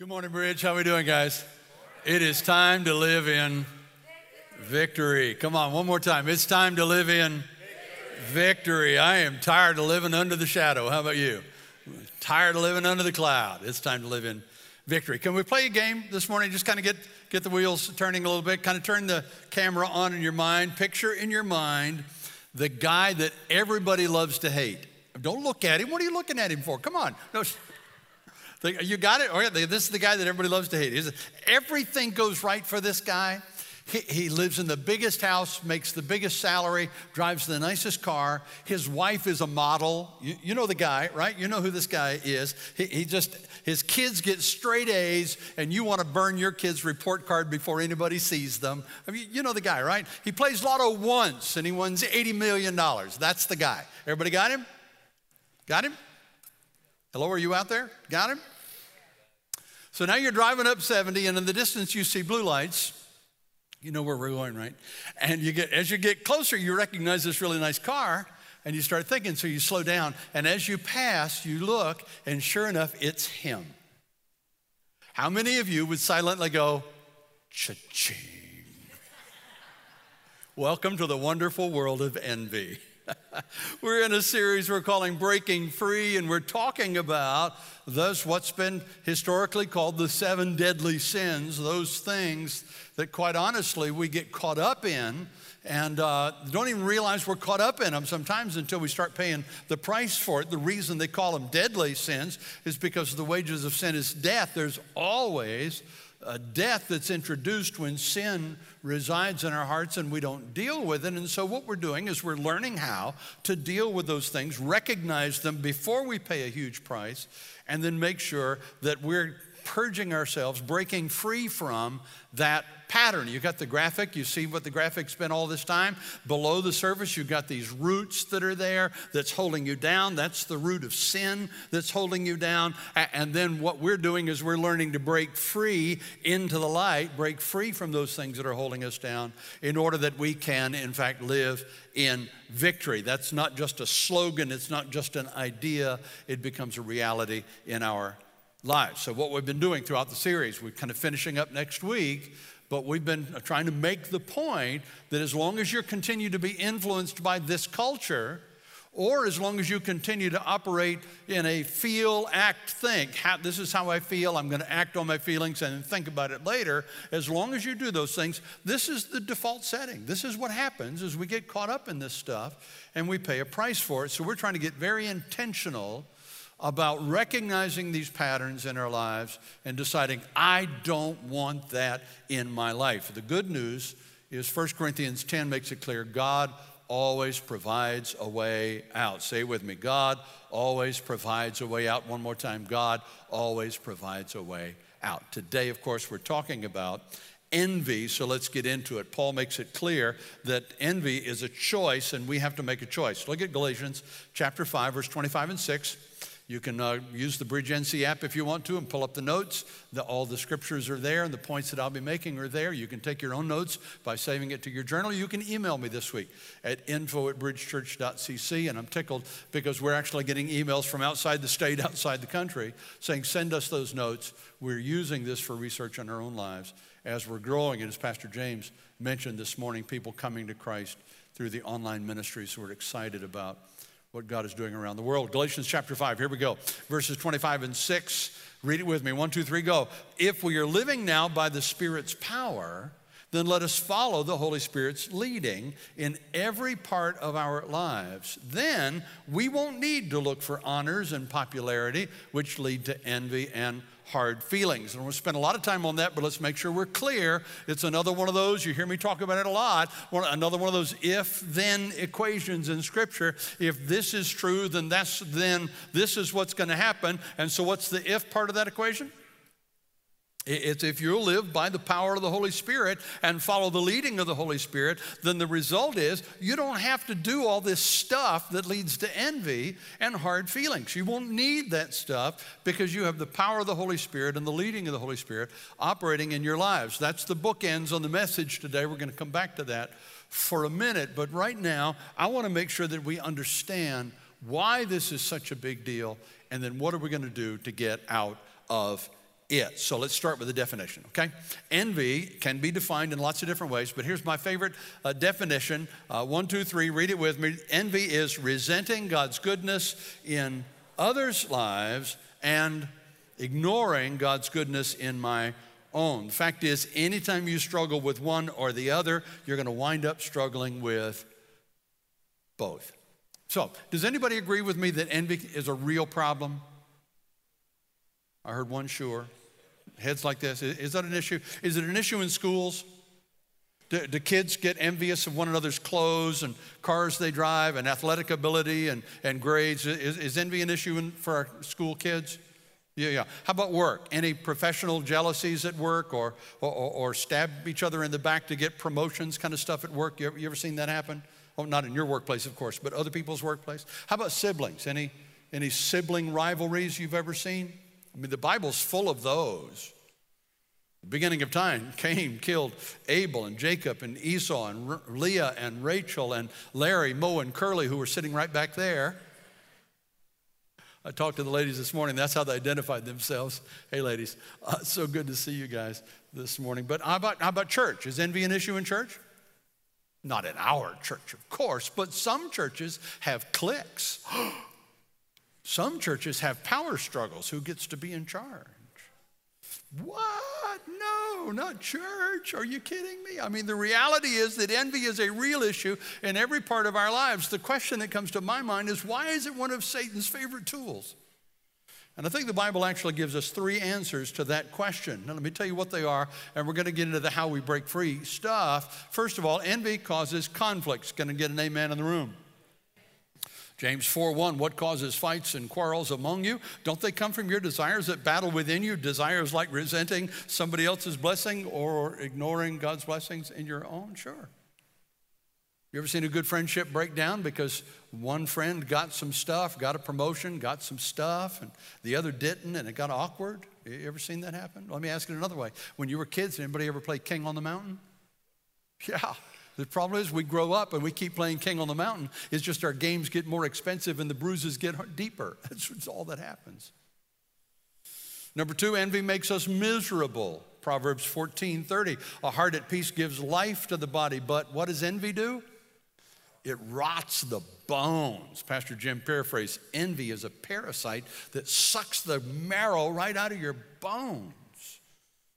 Good morning, Bridge. How are we doing, guys? It is time to live in victory. Come on, one more time. It's time to live in victory. I am tired of living under the shadow. How about you? Tired of living under the cloud. It's time to live in victory. Can we play a game this morning? Just kind of get, get the wheels turning a little bit, kind of turn the camera on in your mind. Picture in your mind the guy that everybody loves to hate. Don't look at him. What are you looking at him for? Come on. No, you got it? Oh, yeah, this is the guy that everybody loves to hate. Everything goes right for this guy. He, he, lives in the biggest house, makes the biggest salary, drives the nicest car. His wife is a model. You, you know the guy, right? You know who this guy is. He, he, just, his kids get straight A's, and you want to burn your kid's report card before anybody sees them. I mean, you know the guy, right? He plays lotto once, and he wins $80 million. That's the guy. Everybody got him? Got him? Hello, are you out there? Got him? So now you're driving up 70, and in the distance you see blue lights. You know where we're going, right? And you get as you get closer, you recognize this really nice car, and you start thinking, so you slow down. And as you pass, you look, and sure enough, it's him. How many of you would silently go, cha-ching? Welcome to the wonderful world of envy. we're in a series we're calling Breaking Free, and we're talking about those what's been historically called the seven deadly sins, those things that, quite honestly, we get caught up in and uh, don't even realize we're caught up in them sometimes until we start paying the price for it. The reason they call them deadly sins is because the wages of sin is death. There's always a death that's introduced when sin resides in our hearts and we don't deal with it. And so, what we're doing is we're learning how to deal with those things, recognize them before we pay a huge price, and then make sure that we're purging ourselves, breaking free from that pattern. You got the graphic, you see what the graphic's been all this time. Below the surface, you've got these roots that are there that's holding you down. That's the root of sin that's holding you down. And then what we're doing is we're learning to break free into the light, break free from those things that are holding us down in order that we can, in fact, live in victory. That's not just a slogan, it's not just an idea, it becomes a reality in our lives. So, what we've been doing throughout the series, we're kind of finishing up next week, but we've been uh, trying to make the point that as long as you continue to be influenced by this culture, or as long as you continue to operate in a feel, act, think, how, this is how I feel, I'm going to act on my feelings and think about it later, as long as you do those things, this is the default setting. This is what happens as we get caught up in this stuff and we pay a price for it. So we're trying to get very intentional about recognizing these patterns in our lives and deciding, I don't want that in my life. The good news is 1 Corinthians 10 makes it clear God always provides a way out. Say with me God always provides a way out. One more time God always provides a way out. Today, of course, we're talking about envy, so let's get into it. Paul makes it clear that envy is a choice and we have to make a choice. Look at Galatians chapter 5 verse 25 and 6. You can uh, use the Bridge NC app if you want to and pull up the notes. The, all the scriptures are there and the points that I'll be making are there. You can take your own notes by saving it to your journal. You can email me this week at info at bridgechurch.cc. And I'm tickled because we're actually getting emails from outside the state, outside the country, saying, send us those notes. We're using this for research on our own lives as we're growing. And as Pastor James mentioned this morning, people coming to Christ through the online ministries we're excited about what God is doing around the world. Galatians chapter 5, here we go. Verses 25 and 6. Read it with me. One, two, three, go. If we are living now by the Spirit's power, then let us follow the Holy Spirit's leading in every part of our lives. Then we won't need to look for honors and popularity, which lead to envy and hard feelings. And we'll spend a lot of time on that, but let's make sure we're clear. It's another one of those, you hear me talk about it a lot, another one of those if then equations in Scripture. If this is true, then that's then this is what's going to happen. And so, what's the if part of that equation? It's if you live by the power of the Holy Spirit and follow the leading of the Holy Spirit, then the result is you don't have to do all this stuff that leads to envy and hard feelings. You won't need that stuff because you have the power of the Holy Spirit and the leading of the Holy Spirit operating in your lives. That's the bookends on the message today. We're going to come back to that for a minute. But right now, I want to make sure that we understand why this is such a big deal and then what are we going to do to get out of it. So let's start with the definition, okay? Envy can be defined in lots of different ways, but here's my favorite uh, definition. Uh, one, two, three, read it with me. Envy is resenting God's goodness in others' lives and ignoring God's goodness in my own. The fact is, anytime you struggle with one or the other, you're going to wind up struggling with both. So, does anybody agree with me that envy is a real problem? I heard one sure. Heads like this. Is that an issue? Is it an issue in schools? Do, do, kids get envious of one another's clothes and cars they drive and athletic ability and, and grades? Is, is envy an issue in, for our school kids? Yeah, yeah. How about work? Any professional jealousies at work or, or, or stab each other in the back to get promotions kind of stuff at work? You ever, you ever seen that happen? Oh, not in your workplace, of course, but other people's workplace. How about siblings? Any, any sibling rivalries you've ever seen? I mean, the Bible's full of those. Beginning of time, Cain killed Abel and Jacob and Esau and R- Leah and Rachel and Larry, Moe, and Curly, who were sitting right back there. I talked to the ladies this morning. That's how they identified themselves. Hey, ladies, uh, so good to see you guys this morning. But how about, how about church? Is envy an issue in church? Not in our church, of course, but some churches have cliques. some churches have power struggles. Who gets to be in charge? What? No, not church. Are you kidding me? I mean, the reality is that envy is a real issue in every part of our lives. The question that comes to my mind is why is it one of Satan's favorite tools? And I think the Bible actually gives us three answers to that question. Now, let me tell you what they are, and we're going to get into the how we break free stuff. First of all, envy causes conflicts. Going to get an amen in the room. James 4 1, what causes fights and quarrels among you? Don't they come from your desires that battle within you? Desires like resenting somebody else's blessing or ignoring God's blessings in your own? Sure. You ever seen a good friendship break down because one friend got some stuff, got a promotion, got some stuff, and the other didn't, and it got awkward? You ever seen that happen? Let me ask it another way. When you were kids, anybody ever play King on the Mountain? Yeah. The problem is we grow up and we keep playing King on the Mountain. It's just our games get more expensive and the bruises get deeper. That's all that happens. Number two, envy makes us miserable. Proverbs 14 30. A heart at peace gives life to the body, but what does envy do? it rots the bones. Pastor Jim paraphrased envy is a parasite that sucks the marrow right out of your bones.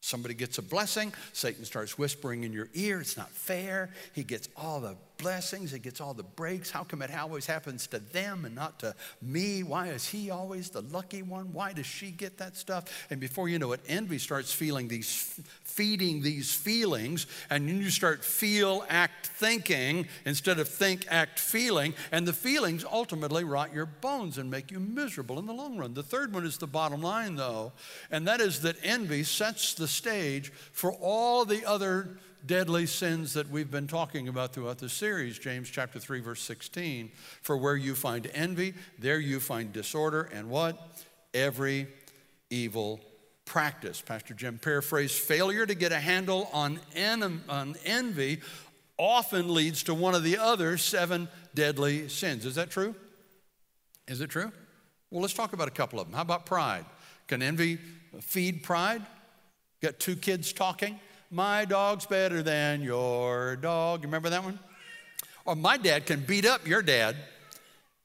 Somebody gets a blessing, Satan starts whispering in your ear, it's not fair. He gets all the blessings, he gets all the breaks. How come it always happens to them and not to me? Why is he always the lucky one? Why does she get that stuff? And before you know it, envy starts feeling these feeding these feelings, and then you start feel, act, thinking instead of think, act, feeling, and the feelings ultimately rot your bones and make you miserable in the long run. The third one is the bottom line, though, and that is that envy sets the stage for all the other deadly sins that we've been talking about throughout the series, James chapter 3 verse 16. For where you find envy, there you find disorder and what? Every evil practice. Pastor Jim paraphrased failure to get a handle on, en- on envy often leads to one of the other seven deadly sins. Is that true? Is it true? Well, let's talk about a couple of them. How about pride? Can envy feed pride? Got two kids talking. My dog's better than your dog. You remember that one? Or my dad can beat up your dad.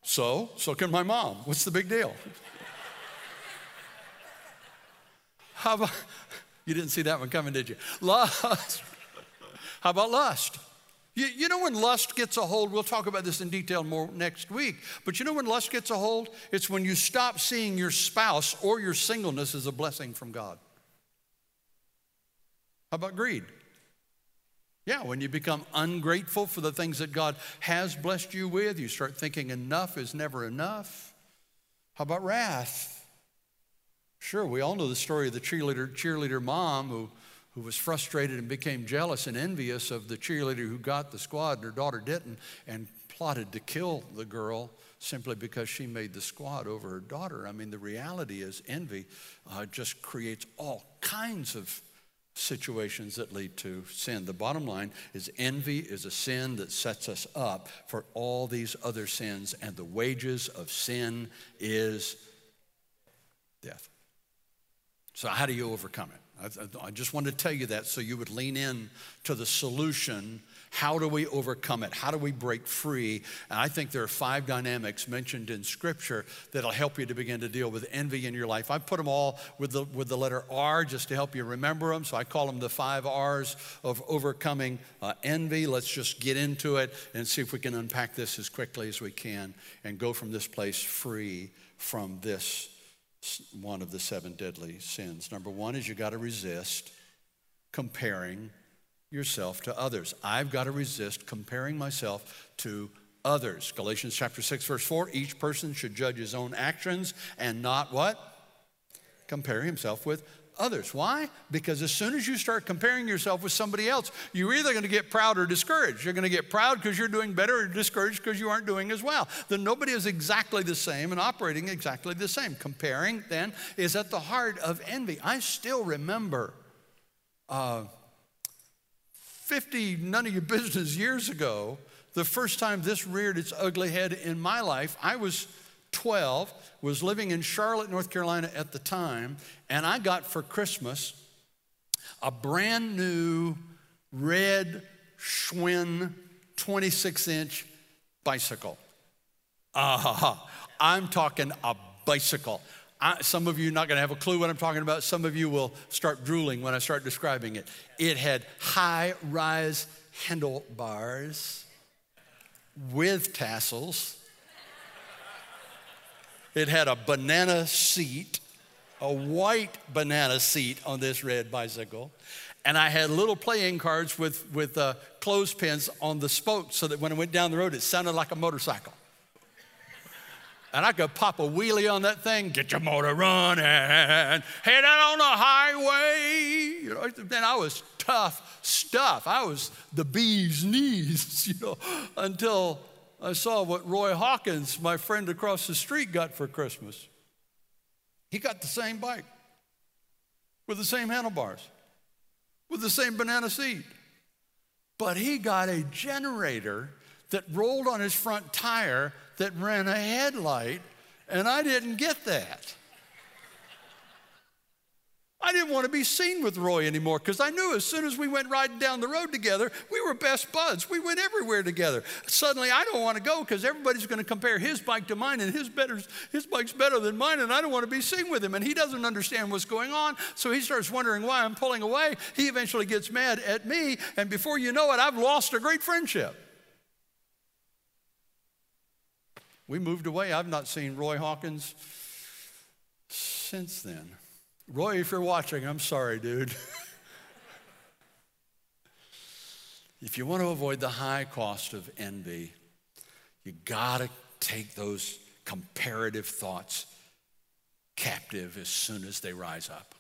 So, so can my mom. What's the big deal? How about, you didn't see that one coming, did you? Lust. How about lust? You, you know when lust gets a hold, we'll talk about this in detail more next week, but you know when lust gets a hold? It's when you stop seeing your spouse or your singleness as a blessing from God. How about greed? Yeah, when you become ungrateful for the things that God has blessed you with, you start thinking enough is never enough. How about wrath? Sure, we all know the story of the cheerleader, cheerleader mom who, who was frustrated and became jealous and envious of the cheerleader who got the squad and her daughter didn't and plotted to kill the girl simply because she made the squad over her daughter. I mean, the reality is envy uh, just creates all kinds of situations that lead to sin. The bottom line is envy is a sin that sets us up for all these other sins, and the wages of sin is death. So, how do you overcome it? I, just wanted to tell you that so you would lean in to the solution how do we overcome it? How do we break free? And I think there are five dynamics mentioned in Scripture that'll help you to begin to deal with envy in your life. I put them all with the, with the letter R just to help you remember them. So I call them the five R's of overcoming uh, envy. Let's just get into it and see if we can unpack this as quickly as we can and go from this place free from this one of the seven deadly sins. Number one is you got to resist comparing yourself to others. I've got to resist comparing myself to others. Galatians chapter 6 verse 4, each person should judge his own actions and not what? Compare himself with others. Why? Because as soon as you start comparing yourself with somebody else, you're either going to get proud or discouraged. You're going to get proud because you're doing better or discouraged because you aren't doing as well. Then nobody is exactly the same and operating exactly the same. Comparing then is at the heart of envy. I still remember uh, 50 none of your business years ago, the first time this reared its ugly head in my life, I was 12, was living in Charlotte, North Carolina at the time, and I got for Christmas a brand new red Schwinn 26 inch bicycle. Ha. I'm talking a bicycle. I, some of you are not going to have a clue what I'm talking about. Some of you will start drooling when I start describing it. It had high rise handlebars with tassels. It had a banana seat, a white banana seat on this red bicycle. And I had little playing cards with, with uh, clothespins on the spokes so that when I went down the road, it sounded like a motorcycle and I could pop a wheelie on that thing, get your motor running, head out on the highway. You know, then I was tough stuff. I was the bee's knees, you know, until I saw what Roy Hawkins, my friend across the street, got for Christmas. He got the same bike with the same handlebars, with the same banana seat. But he got a generator that rolled on his front tire that ran a headlight, and I didn't get that. I didn't want to be seen with Roy anymore because I knew as soon as we went riding down the road together, we were best buds. We went everywhere together. Suddenly, I don't want to go because everybody's going to compare his bike to mine, and his, better, his bike's better than mine, and I don't want to be seen with him. And he doesn't understand what's going on, so he starts wondering why I'm pulling away. He eventually gets mad at me, and before you know it, I've lost a great friendship. We moved away. I've not seen Roy Hawkins since then. Roy, if you're watching, I'm sorry, dude. if you want to avoid the high cost of envy, you got to take those comparative thoughts captive as soon as they rise up.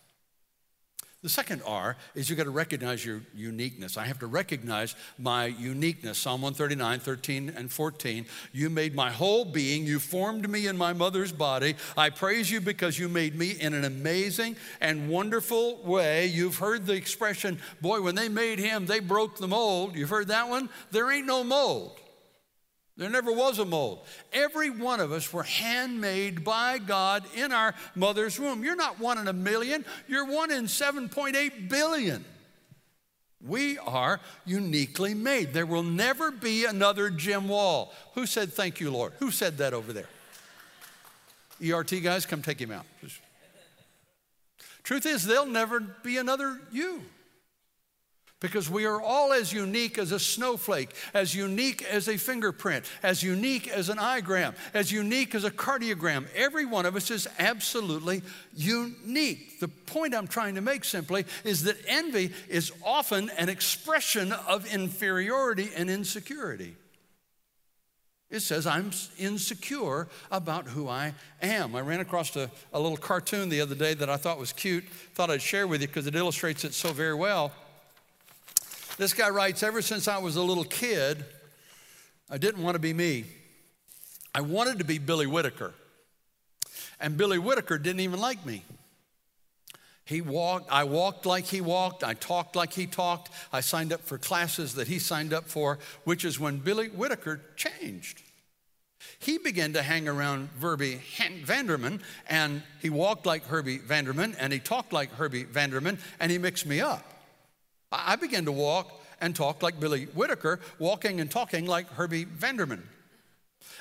The second R is you've got to recognize your uniqueness. I have to recognize my uniqueness. Psalm 139, 13 and 14. You made my whole being. You formed me in my mother's body. I praise you because you made me in an amazing and wonderful way. You've heard the expression, boy, when they made him, they broke the mold. You've heard that one? There ain't no mold. There never was a mold. Every one of us were handmade by God in our mother's womb. You're not one in a million, you're one in 7.8 billion. We are uniquely made. There will never be another Jim Wall. Who said thank you, Lord? Who said that over there? ERT guys, come take him out. Truth is, there'll never be another you because we are all as unique as a snowflake, as unique as a fingerprint, as unique as an igram, as unique as a cardiogram. Every one of us is absolutely unique. The point I'm trying to make simply is that envy is often an expression of inferiority and insecurity. It says, I'm insecure about who I am. I ran across a, a little cartoon the other day that I thought was cute, thought I'd share with you because it illustrates it so very well. This guy writes Ever since I was a little kid, I didn't want to be me. I wanted to be Billy Whitaker. And Billy Whitaker didn't even like me. He walked, I walked like he walked, I talked like he talked, I signed up for classes that he signed up for, which is when Billy Whitaker changed. He began to hang around Herbie Vanderman, and he walked like Herbie Vanderman, and he talked like Herbie Vanderman, and he mixed me up. I began to walk and talk like Billy Whitaker, walking and talking like Herbie Vanderman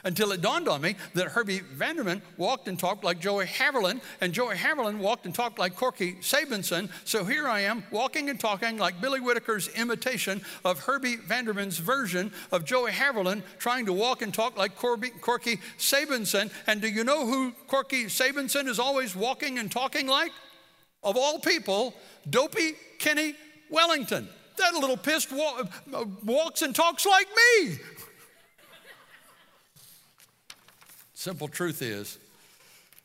until it dawned on me that Herbie Vanderman walked and talked like Joey Haviland, and Joey Haviland walked and talked like Corky Sabinson. So here I am walking and talking like Billy Whitaker's imitation of Herbie Vanderman's version of Joey Haviland, trying to walk and talk like Corby, Corky Sabinson. And do you know who Corky Sabinson is always walking and talking like? Of all people, Dopey Kenny Wellington. That little pissed walks and talks like me. Simple truth is,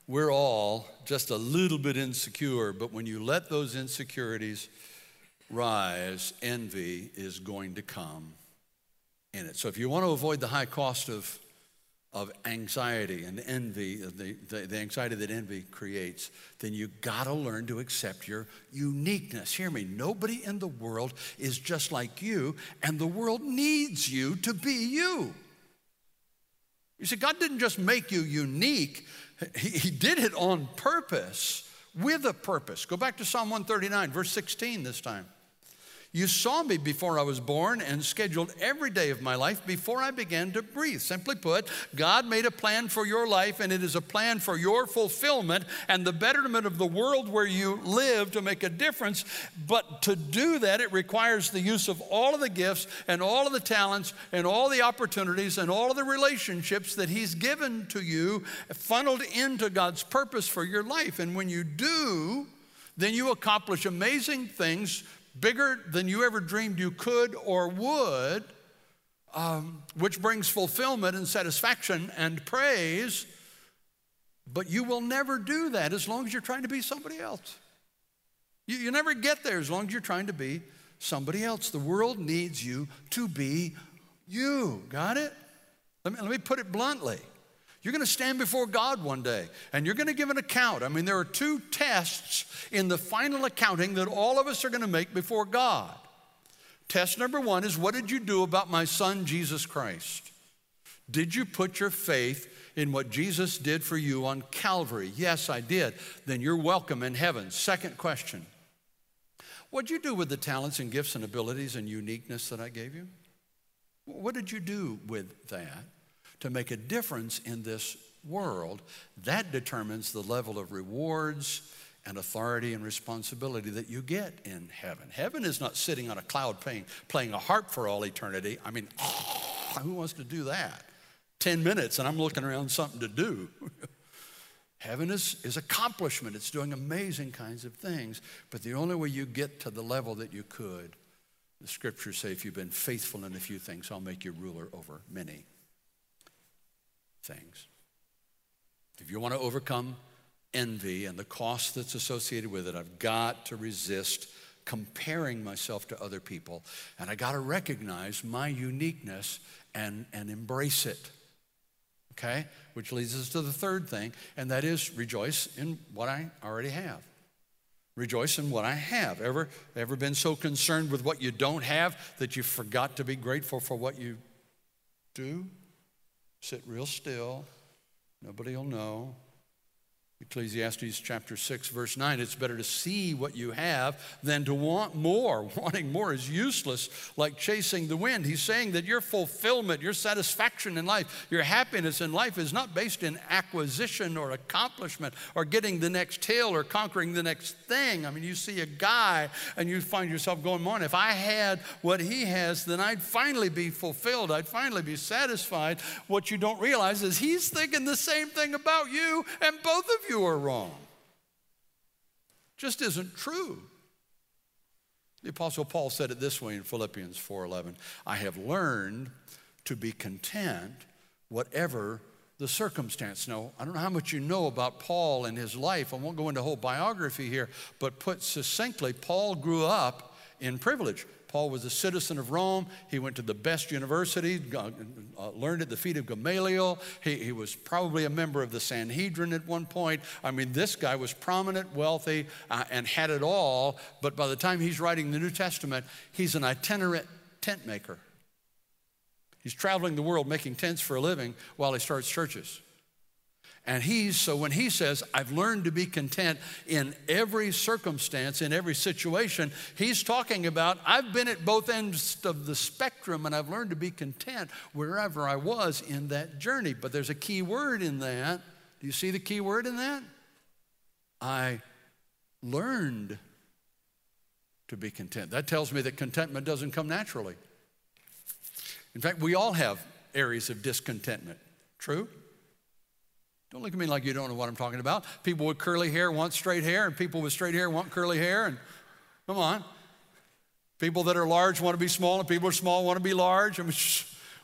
we're all just a little bit insecure, but when you let those insecurities rise, envy is going to come in it. So if you want to avoid the high cost of, of anxiety and envy, uh, the, the, the anxiety that envy creates, then you got to learn to accept your uniqueness. Hear me, nobody in the world is just like you, and the world needs you to be you. You see, God didn't just make you unique, He, he did it on purpose, with a purpose. Go back to Psalm 139, verse 16 this time. You saw me before I was born and scheduled every day of my life before I began to breathe. Simply put, God made a plan for your life, and it is a plan for your fulfillment and the betterment of the world where you live to make a difference. But to do that, it requires the use of all of the gifts and all of the talents and all the opportunities and all of the relationships that He's given to you, funneled into God's purpose for your life. And when you do, then you accomplish amazing things bigger than you ever dreamed you could or would, um, which brings fulfillment and satisfaction and praise. But you will never do that as long as you're trying to be somebody else. You, you never get there as long as you're trying to be somebody else. The world needs you to be you. Got it? Let me, let me put it bluntly. You're going to stand before God one day and you're going to give an account. I mean, there are two tests in the final accounting that all of us are going to make before God. Test number one is what did you do about my son, Jesus Christ? Did you put your faith in what Jesus did for you on Calvary? Yes, I did. Then you're welcome in heaven. Second question What'd you do with the talents and gifts and abilities and uniqueness that I gave you? What did you do with that? To make a difference in this world, that determines the level of rewards and authority and responsibility that you get in heaven. Heaven is not sitting on a cloud playing, playing a harp for all eternity. I mean, who wants to do that? 10 minutes and I'm looking around something to do. Heaven is, is accomplishment. It's doing amazing kinds of things. But the only way you get to the level that you could, the scriptures say, if you've been faithful in a few things, I'll make you ruler over many things. If you want to overcome envy and the cost that's associated with it, I've got to resist comparing myself to other people. And I got to recognize my uniqueness and, and embrace it. Okay? Which leads us to the third thing, and that is rejoice in what I already have. Rejoice in what I have. Ever, ever been so concerned with what you don't have that you forgot to be grateful for what you do? Sit real still. Nobody will know. Ecclesiastes chapter 6, verse 9 it's better to see what you have than to want more. Wanting more is useless, like chasing the wind. He's saying that your fulfillment, your satisfaction in life, your happiness in life is not based in acquisition or accomplishment or getting the next hill or conquering the next thing. I mean, you see a guy and you find yourself going, on, if I had what he has, then I'd finally be fulfilled. I'd finally be satisfied. What you don't realize is he's thinking the same thing about you, and both of you you are wrong. Just isn't true. The apostle Paul said it this way in Philippians 4:11, I have learned to be content whatever the circumstance. Now, I don't know how much you know about Paul and his life. I won't go into whole biography here, but put succinctly, Paul grew up in privilege. Paul was a citizen of Rome. He went to the best university, uh, learned at the feet of Gamaliel. He, he was probably a member of the Sanhedrin at one point. I mean, this guy was prominent, wealthy, uh, and had it all. But by the time he's writing the New Testament, he's an itinerant tent maker. He's traveling the world making tents for a living while he starts churches. And he's, so when he says, I've learned to be content in every circumstance, in every situation, he's talking about, I've been at both ends of the spectrum and I've learned to be content wherever I was in that journey. But there's a key word in that. Do you see the key word in that? I learned to be content. That tells me that contentment doesn't come naturally. In fact, we all have areas of discontentment. True? Don't look at me like you don't know what I'm talking about. People with curly hair want straight hair, and people with straight hair want curly hair. And come on. People that are large want to be small, and people who are small want to be large. I mean,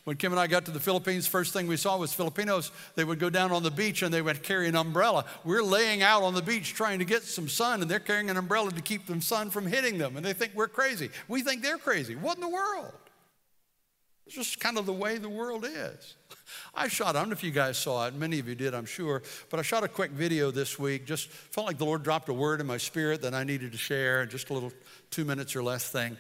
when Kim and I got to the Philippines, first thing we saw was Filipinos. They would go down on the beach and they would carry an umbrella. We're laying out on the beach trying to get some sun, and they're carrying an umbrella to keep the sun from hitting them. And they think we're crazy. We think they're crazy. What in the world? It's just kind of the way the world is. I shot, I don't know if you guys saw it, many of you did, I'm sure, but I shot a quick video this week. Just felt like the Lord dropped a word in my spirit that I needed to share, just a little two minutes or less thing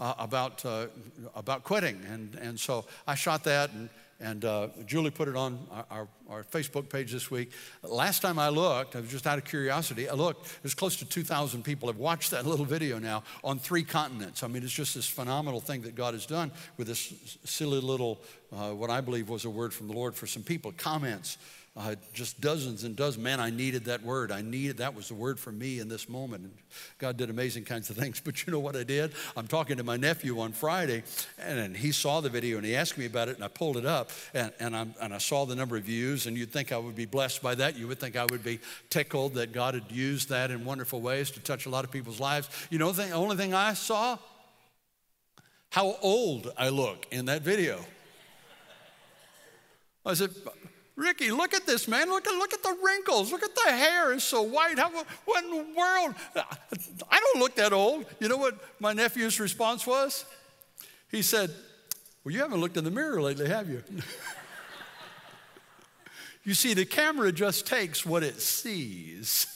uh, about, uh, about quitting. And, and so I shot that, and, and uh, Julie put it on our, our, our, Facebook page this week. Last time I looked, I was just out of curiosity, I looked, there's close to 2,000 people have watched that little video now on three continents. I mean, it's just this phenomenal thing that God has done with this silly little, uh, what I believe was a word from the Lord for some people, comments uh, just dozens and dozens. Man, I needed that word. I needed that was the word for me in this moment. And God did amazing kinds of things. But you know what I did? I'm talking to my nephew on Friday, and, and he saw the video and he asked me about it, and I pulled it up, and, and, and I saw the number of views. And you'd think I would be blessed by that. You would think I would be tickled that God had used that in wonderful ways to touch a lot of people's lives. You know the only thing I saw? How old I look in that video. I said, Ricky, look at this, man. Look at, look at the wrinkles. Look at the hair is so white. How, what in the world? I don't look that old. You know what my nephew's response was? He said, Well, you haven't looked in the mirror lately, have you? you see, the camera just takes what it sees.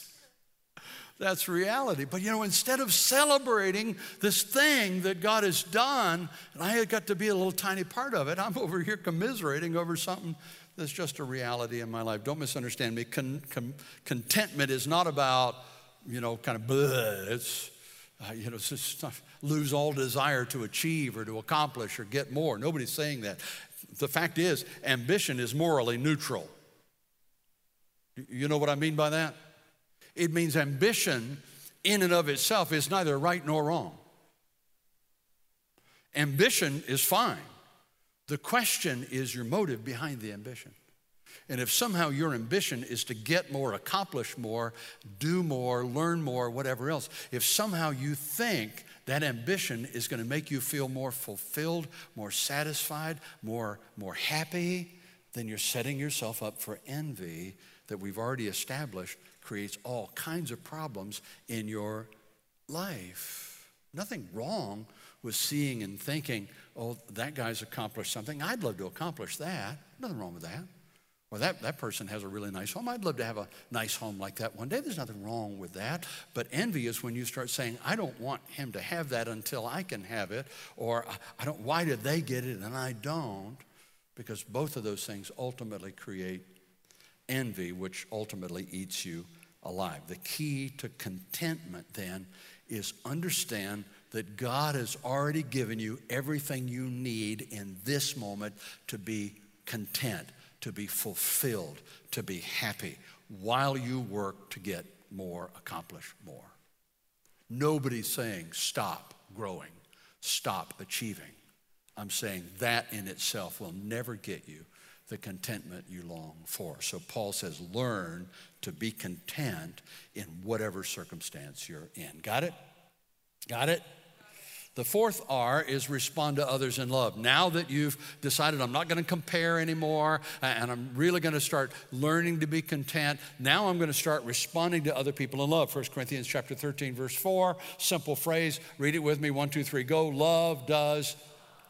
That's reality. But you know, instead of celebrating this thing that God has done, and I got to be a little tiny part of it, I'm over here commiserating over something that's just a reality in my life. Don't misunderstand me. Con, con, contentment is not about, you know, kind of, it's, uh, you know, it's just lose all desire to achieve or to accomplish or get more. Nobody's saying that. The fact is, ambition is morally neutral. You know what I mean by that? It means ambition in and of itself is neither right nor wrong. Ambition is fine. The question is your motive behind the ambition. And if somehow your ambition is to get more, accomplish more, do more, learn more, whatever else, if somehow you think that ambition is going to make you feel more fulfilled, more satisfied, more, more happy, then you're setting yourself up for envy that we've already established creates all kinds of problems in your life. Nothing wrong with seeing and thinking, oh, that guy's accomplished something. I'd love to accomplish that. Nothing wrong with that. Or that, that person has a really nice home. I'd love to have a nice home like that one day. There's nothing wrong with that. But envy is when you start saying, I don't want him to have that until I can have it. Or I don't, why did they get it and I don't? Because both of those things ultimately create envy, which ultimately eats you alive. The key to contentment then is understand that God has already given you everything you need in this moment to be content, to be fulfilled, to be happy while you work to get more, accomplish more. Nobody's saying stop growing, stop achieving. I'm saying that in itself will never get you the contentment you long for. So Paul says, learn to be content in whatever circumstance you're in. Got it? Got it? The fourth R is respond to others in love. Now that you've decided I'm not going to compare anymore and I'm really going to start learning to be content, now I'm going to start responding to other people in love. 1 Corinthians chapter 13 verse 4, simple phrase, read it with me, one, two, three, go. Love does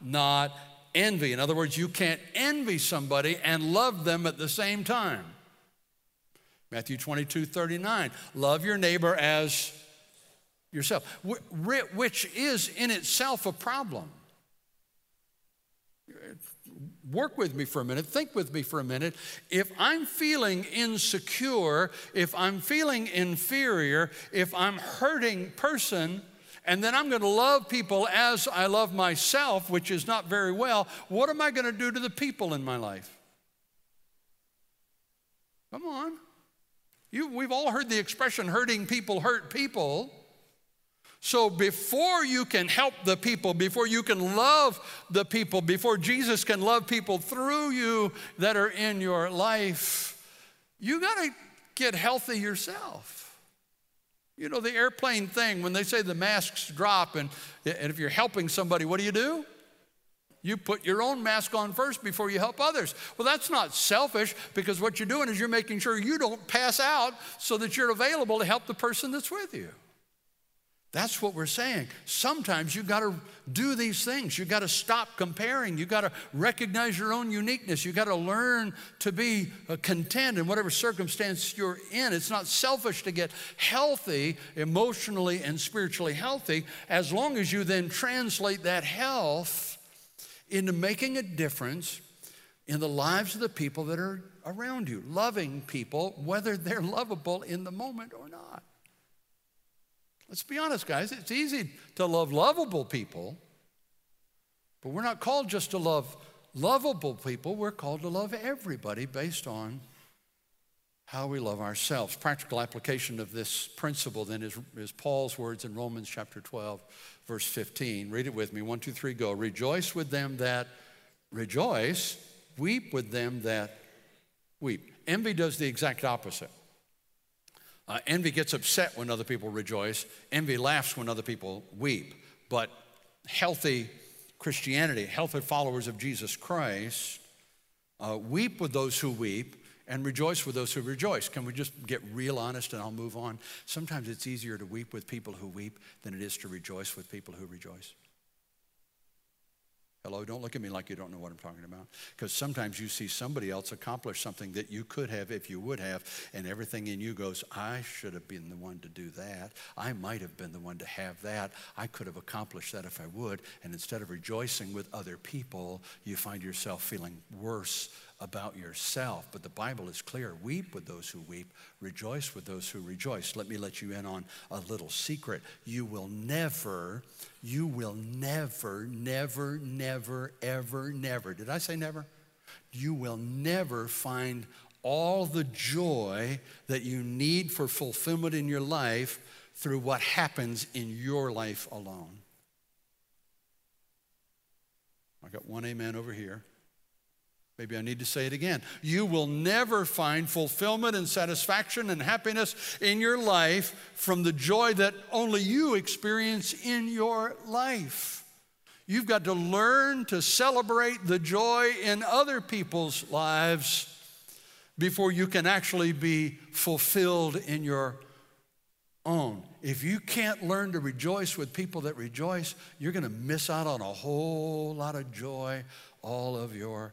not envy. In other words, you can't envy somebody and love them at the same time. Matthew 22, 39, love your neighbor as yourself, which is in itself a problem. work with me for a minute, think with me for a minute. If I'm feeling insecure, if I'm feeling inferior, if I'm hurting person, and then I'm going to love people as I love myself, which is not very well, what am I going to do to the people in my life? Come on. You, we've all heard the expression hurting people hurt people. So before you can help the people, before you can love the people, before Jesus can love people through you that are in your life, you got to get healthy yourself. You know, the airplane thing, when they say the masks drop, and, and if you're helping somebody, what do you do? You put your own mask on first before you help others. Well, that's not selfish because what you're doing is you're making sure you don't pass out so that you're available to help the person that's with you. That's what we're saying. Sometimes you got to do these things. You got to stop comparing. You got to recognize your own uniqueness. You got to learn to be uh, content in whatever circumstance you're in. It's not selfish to get healthy, emotionally and spiritually healthy, as long as you then translate that health into making a difference in the lives of the people that are around you, loving people, whether they're lovable in the moment or not. Let's be honest, guys. It's easy to love lovable people, but we're not called just to love lovable people. We're called to love everybody based on how we love ourselves. Practical application of this principle then is, is Paul's words in Romans chapter 12, verse 15. Read it with me. One, two, three, go. Rejoice with them that rejoice, weep with them that weep. Envy does the exact opposite. Uh, envy gets upset when other people rejoice, envy laughs when other people weep. But healthy Christianity, healthy followers of Jesus Christ, uh, weep with those who weep and rejoice with those who rejoice. Can we just get real honest and I'll move on? Sometimes it's easier to weep with people who weep than it is to rejoice with people who rejoice. Hello, don't look at me like you don't know what I'm talking about. Because sometimes you see somebody else accomplish something that you could have if you would have, and everything in you goes, I should have been the one to do that. I might have been the one to have that. I could have accomplished that if I would. And instead of rejoicing with other people, you find yourself feeling worse about yourself. But the Bible is clear weep with those who weep, rejoice with those who rejoice. Let me let you in on a little secret. You will never, you will never, never, never, ever, never, did I say never? You will never find all the joy that you need for fulfillment in your life through what happens in your life alone. I got one amen over here. Maybe I need to say it again. You will never find fulfillment and satisfaction and happiness in your life from the joy that only you experience in your life. You've got to learn to celebrate the joy in other people's lives before you can actually be fulfilled in your own. If you can't learn to rejoice with people that rejoice, you're going to miss out on a whole lot of joy all of your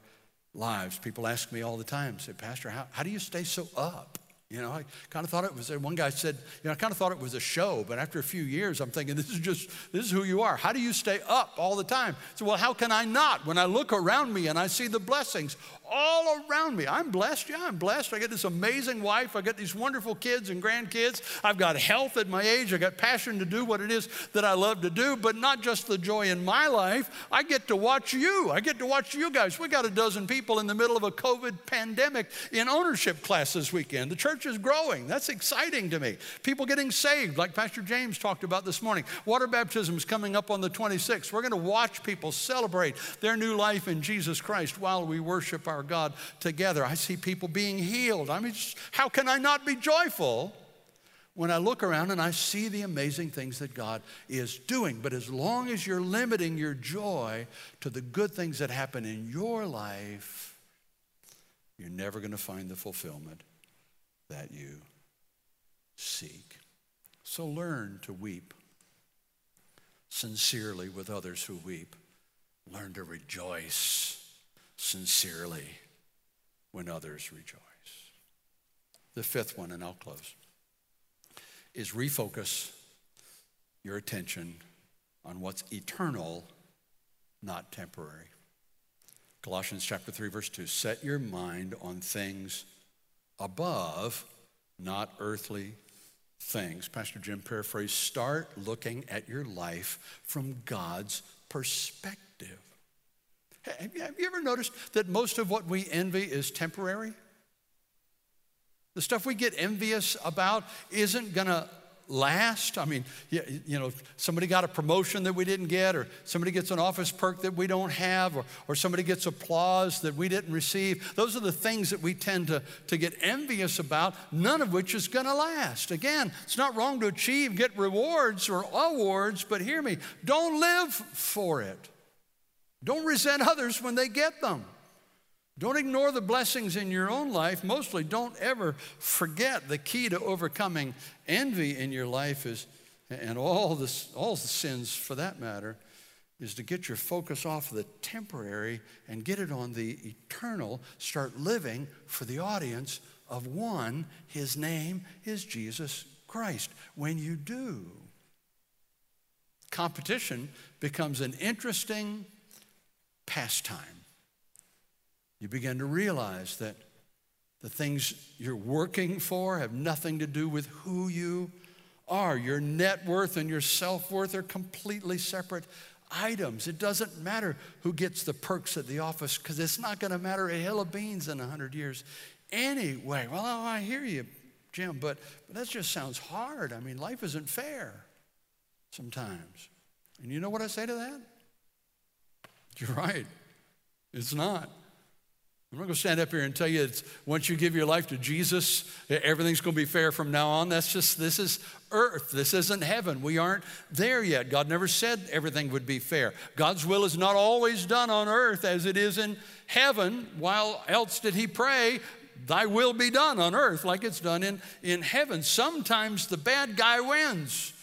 lives. People ask me all the time, say, Pastor, how, how do you stay so up? You know, I kind of thought it was, one guy said, you know, I kind of thought it was a show, but after a few years, I'm thinking, this is just, this is who you are. How do you stay up all the time? So, well, how can I not? When I look around me and I see the blessings all around me, I'm blessed. Yeah, I'm blessed. I get this amazing wife. I got these wonderful kids and grandkids. I've got health at my age. I got passion to do what it is that I love to do, but not just the joy in my life. I get to watch you. I get to watch you guys. We got a dozen people in the middle of a COVID pandemic in ownership class this weekend. The church church is growing. That's exciting to me. People getting saved, like Pastor James talked about this morning. Water baptism is coming up on the 26th. We're going to watch people celebrate their new life in Jesus Christ while we worship our God together. I see people being healed. I mean, how can I not be joyful? when I look around and I see the amazing things that God is doing. But as long as you're limiting your joy to the good things that happen in your life, you're never going to find the fulfillment that you seek. So learn to weep sincerely with others who weep. Learn to rejoice sincerely when others rejoice. The fifth one, and I'll close, is refocus your attention on what's eternal, not temporary. Colossians chapter 3, verse 2 set your mind on things above, not earthly things. Pastor Jim paraphrased start looking at your life from God's perspective. Have you ever noticed that most of what we envy is temporary? The stuff we get envious about isn't going to last. I mean, you, you, know, somebody got a promotion that we didn't get, or somebody gets an office perk that we don't have, or, or somebody gets applause that we didn't receive. Those are the things that we tend to, to get envious about, none of which is going to last. Again, it's not wrong to achieve, get rewards or awards, but hear me, don't live for it. Don't resent others when they get them. Don't ignore the blessings in your own life. Mostly, don't ever forget the key to overcoming envy in your life is, and all, this, all the sins for that matter, is to get your focus off the temporary and get it on the eternal. Start living for the audience of one. His name is Jesus Christ. When you do, competition becomes an interesting pastime you begin to realize that the things you're working for have nothing to do with who you are. Your net worth and your self worth are completely separate items. It doesn't matter who gets the perks at the office because it's not going to matter a hill of beans in 100 years anyway. Well, oh, I hear you, Jim, but, but that just sounds hard. I mean, life isn't fair sometimes. And you know what I say to that? You're right. It's not. I'm not going to stand up here and tell you it's once you give your life to Jesus, everything's going to be fair from now on. That's just, this is earth. This isn't heaven. We aren't there yet. God never said everything would be fair. God's will is not always done on earth as it is in heaven. While else did he pray, Thy will be done on earth like it's done in, in heaven. Sometimes the bad guy wins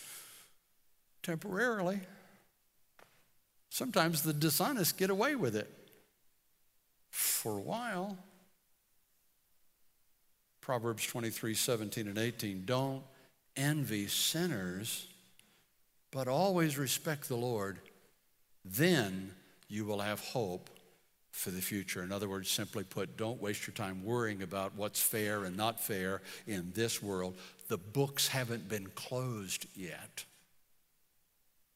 temporarily, sometimes the dishonest get away with it for a while. Proverbs 23 17 and 18. Don't envy sinners, but always respect the Lord. Then you will have hope for the future. In other words, simply put, don't waste your time worrying about what's fair and not fair in this world. The books haven't been closed yet,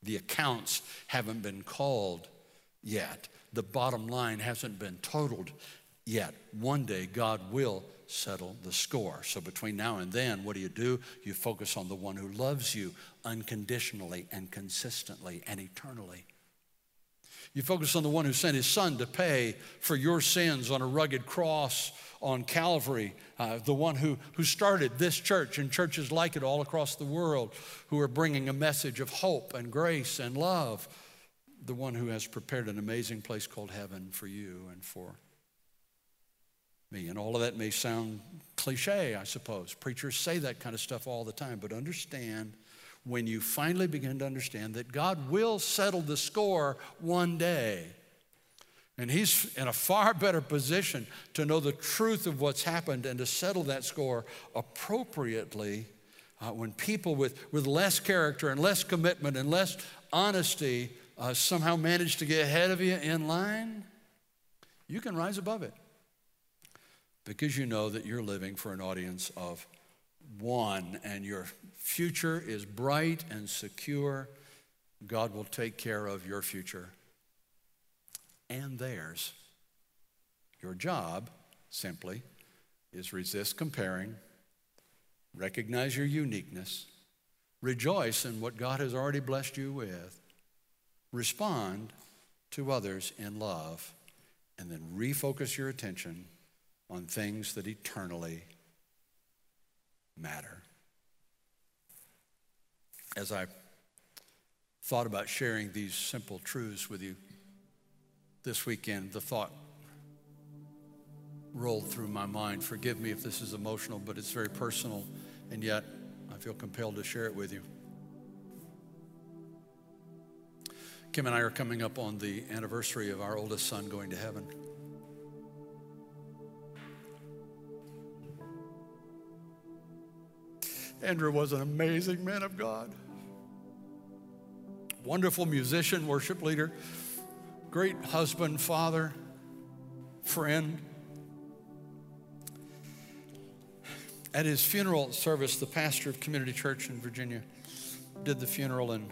the accounts haven't been called yet the bottom line hasn't been totaled yet. One day, God will settle the score. So, between now and then, what do you do? You focus on the one who loves you unconditionally and consistently and eternally. You focus on the one who sent his son to pay for your sins on a rugged cross on Calvary, uh, the one who, who started this church and churches like it all across the world, who are bringing a message of hope and grace and love the one who has prepared an amazing place called heaven for you and for me. And all of that may sound cliche, I suppose. Preachers say that kind of stuff all the time, but understand when you finally begin to understand that God will settle the score one day. And he's in a far better position to know the truth of what's happened and to settle that score appropriately uh, when people with, with less character and less commitment and less honesty uh, somehow manage to get ahead of you in line, you can rise above it because you know that you're living for an audience of one and your future is bright and secure. God will take care of your future and theirs. Your job simply is resist comparing, recognize your uniqueness, rejoice in what God has already blessed you with, respond to others in love, and then refocus your attention on things that eternally matter. As I thought about sharing these simple truths with you this weekend, the thought rolled through my mind. Forgive me if this is emotional, but it's very personal, and yet I feel compelled to share it with you. Kim and I are coming up on the anniversary of our oldest son going to heaven. Andrew was an amazing man of God. Wonderful musician, worship leader, great husband, father, friend. At his funeral service, the pastor of Community Church in Virginia did the funeral, and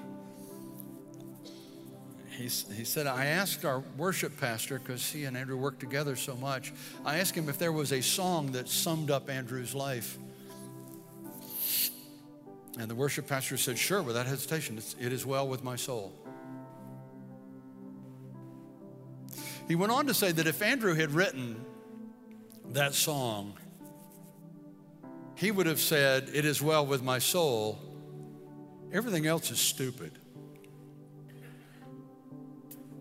he, he said, I asked our worship pastor, because he and Andrew worked together so much, I asked him if there was a song that summed up Andrew's life. And the worship pastor said, Sure, without hesitation, it's, it is well with my soul. He went on to say that if Andrew had written that song, he would have said, It is well with my soul. Everything else is stupid.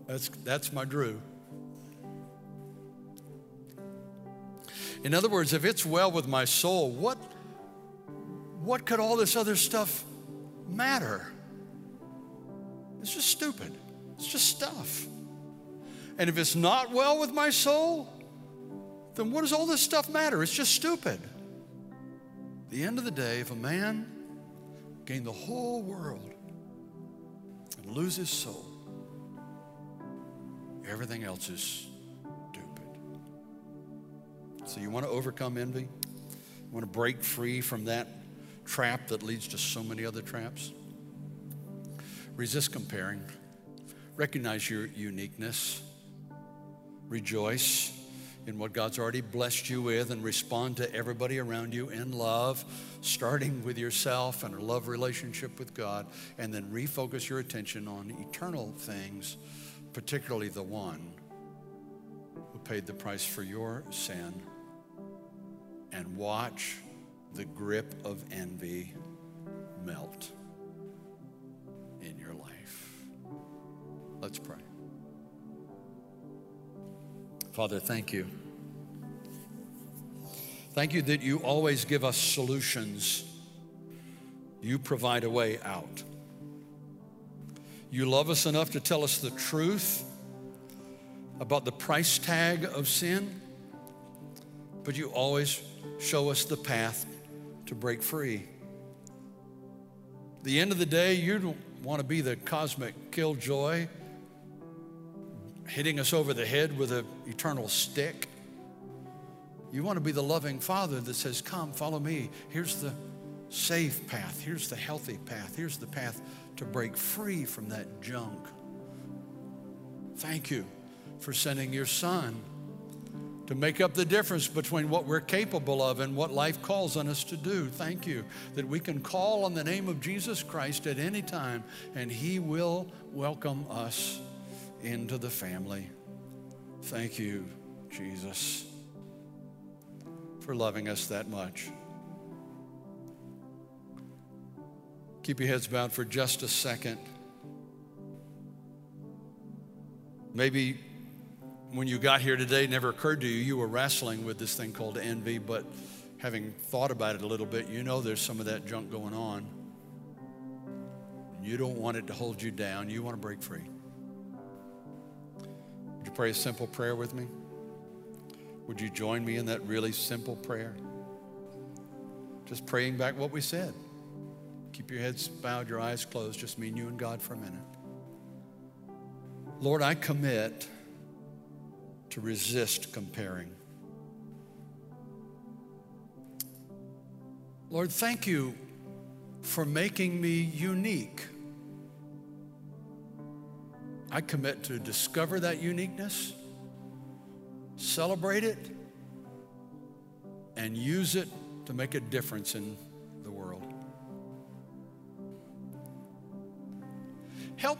That's, that's my Drew. In other words, if it's well with my soul, what, what could all this other stuff matter? It's just stupid. It's just stuff. And if it's not well with my soul, then what does all this stuff matter? It's just stupid. At the end of the day, if a man gain the whole world and lose his soul, everything else is stupid. So you want to overcome envy? You want to break free from that trap that leads to so many other traps? Resist comparing. Recognize your uniqueness. Rejoice in what God's already blessed you with and respond to everybody around you in love, starting with yourself and a love relationship with God, and then refocus your attention on eternal things, particularly the one who paid the price for your sin, and watch the grip of envy melt in your life. Let's pray. Father, thank you. Thank you that you always give us solutions. You provide a way out. You love us enough to tell us the truth about the price tag of sin, but you always show us the path to break free. the end of the day, you don't want to be the cosmic killjoy hitting us over the head with an eternal stick. You want to be the loving father that says, Come, follow me. Here's the safe path. Here's the healthy path. Here's the path to break free from that junk. Thank you for sending your son to make up the difference between what we're capable of and what life calls on us to do. Thank you that we can call on the name of Jesus Christ at any time and he will welcome us into the family. Thank you, Jesus, for loving us that much. Keep your heads bowed for just a second. Maybe when you got here today, never occurred to you you were wrestling with this thing called envy, but having thought about it a little bit, you know there's some of that junk going on. You don't want it to hold you down, you want to break free Would you pray a simple prayer with me? Would you join me in that really simple prayer? Just praying back what we said. Keep your heads bowed, your eyes closed, just me and you and God for a minute. Lord, I commit to resist comparing. Lord, thank you for making me unique. I commit to discover that uniqueness, celebrate it, and use it to make a difference in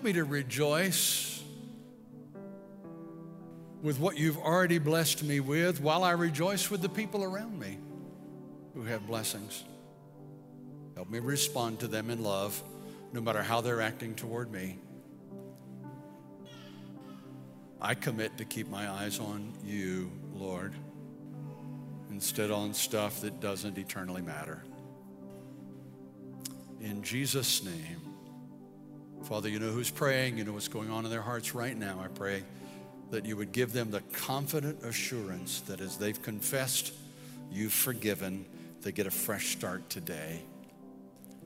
Me to rejoice with what you've already blessed me with while I rejoice with the people around me who have blessings. Help me respond to them in love, no matter how they're acting toward me. I commit to keep my eyes on you, Lord, instead on stuff that doesn't eternally matter. In Jesus' name, Father, you know who's praying, you know what's going on in their hearts right now. I pray that you would give them the confident assurance that as they've confessed, you've forgiven, they get a fresh start today.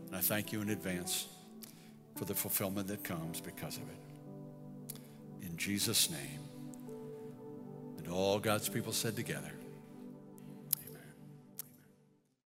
And I thank you in advance for the fulfillment that comes because of it. In Jesus' name. And all God's people said together.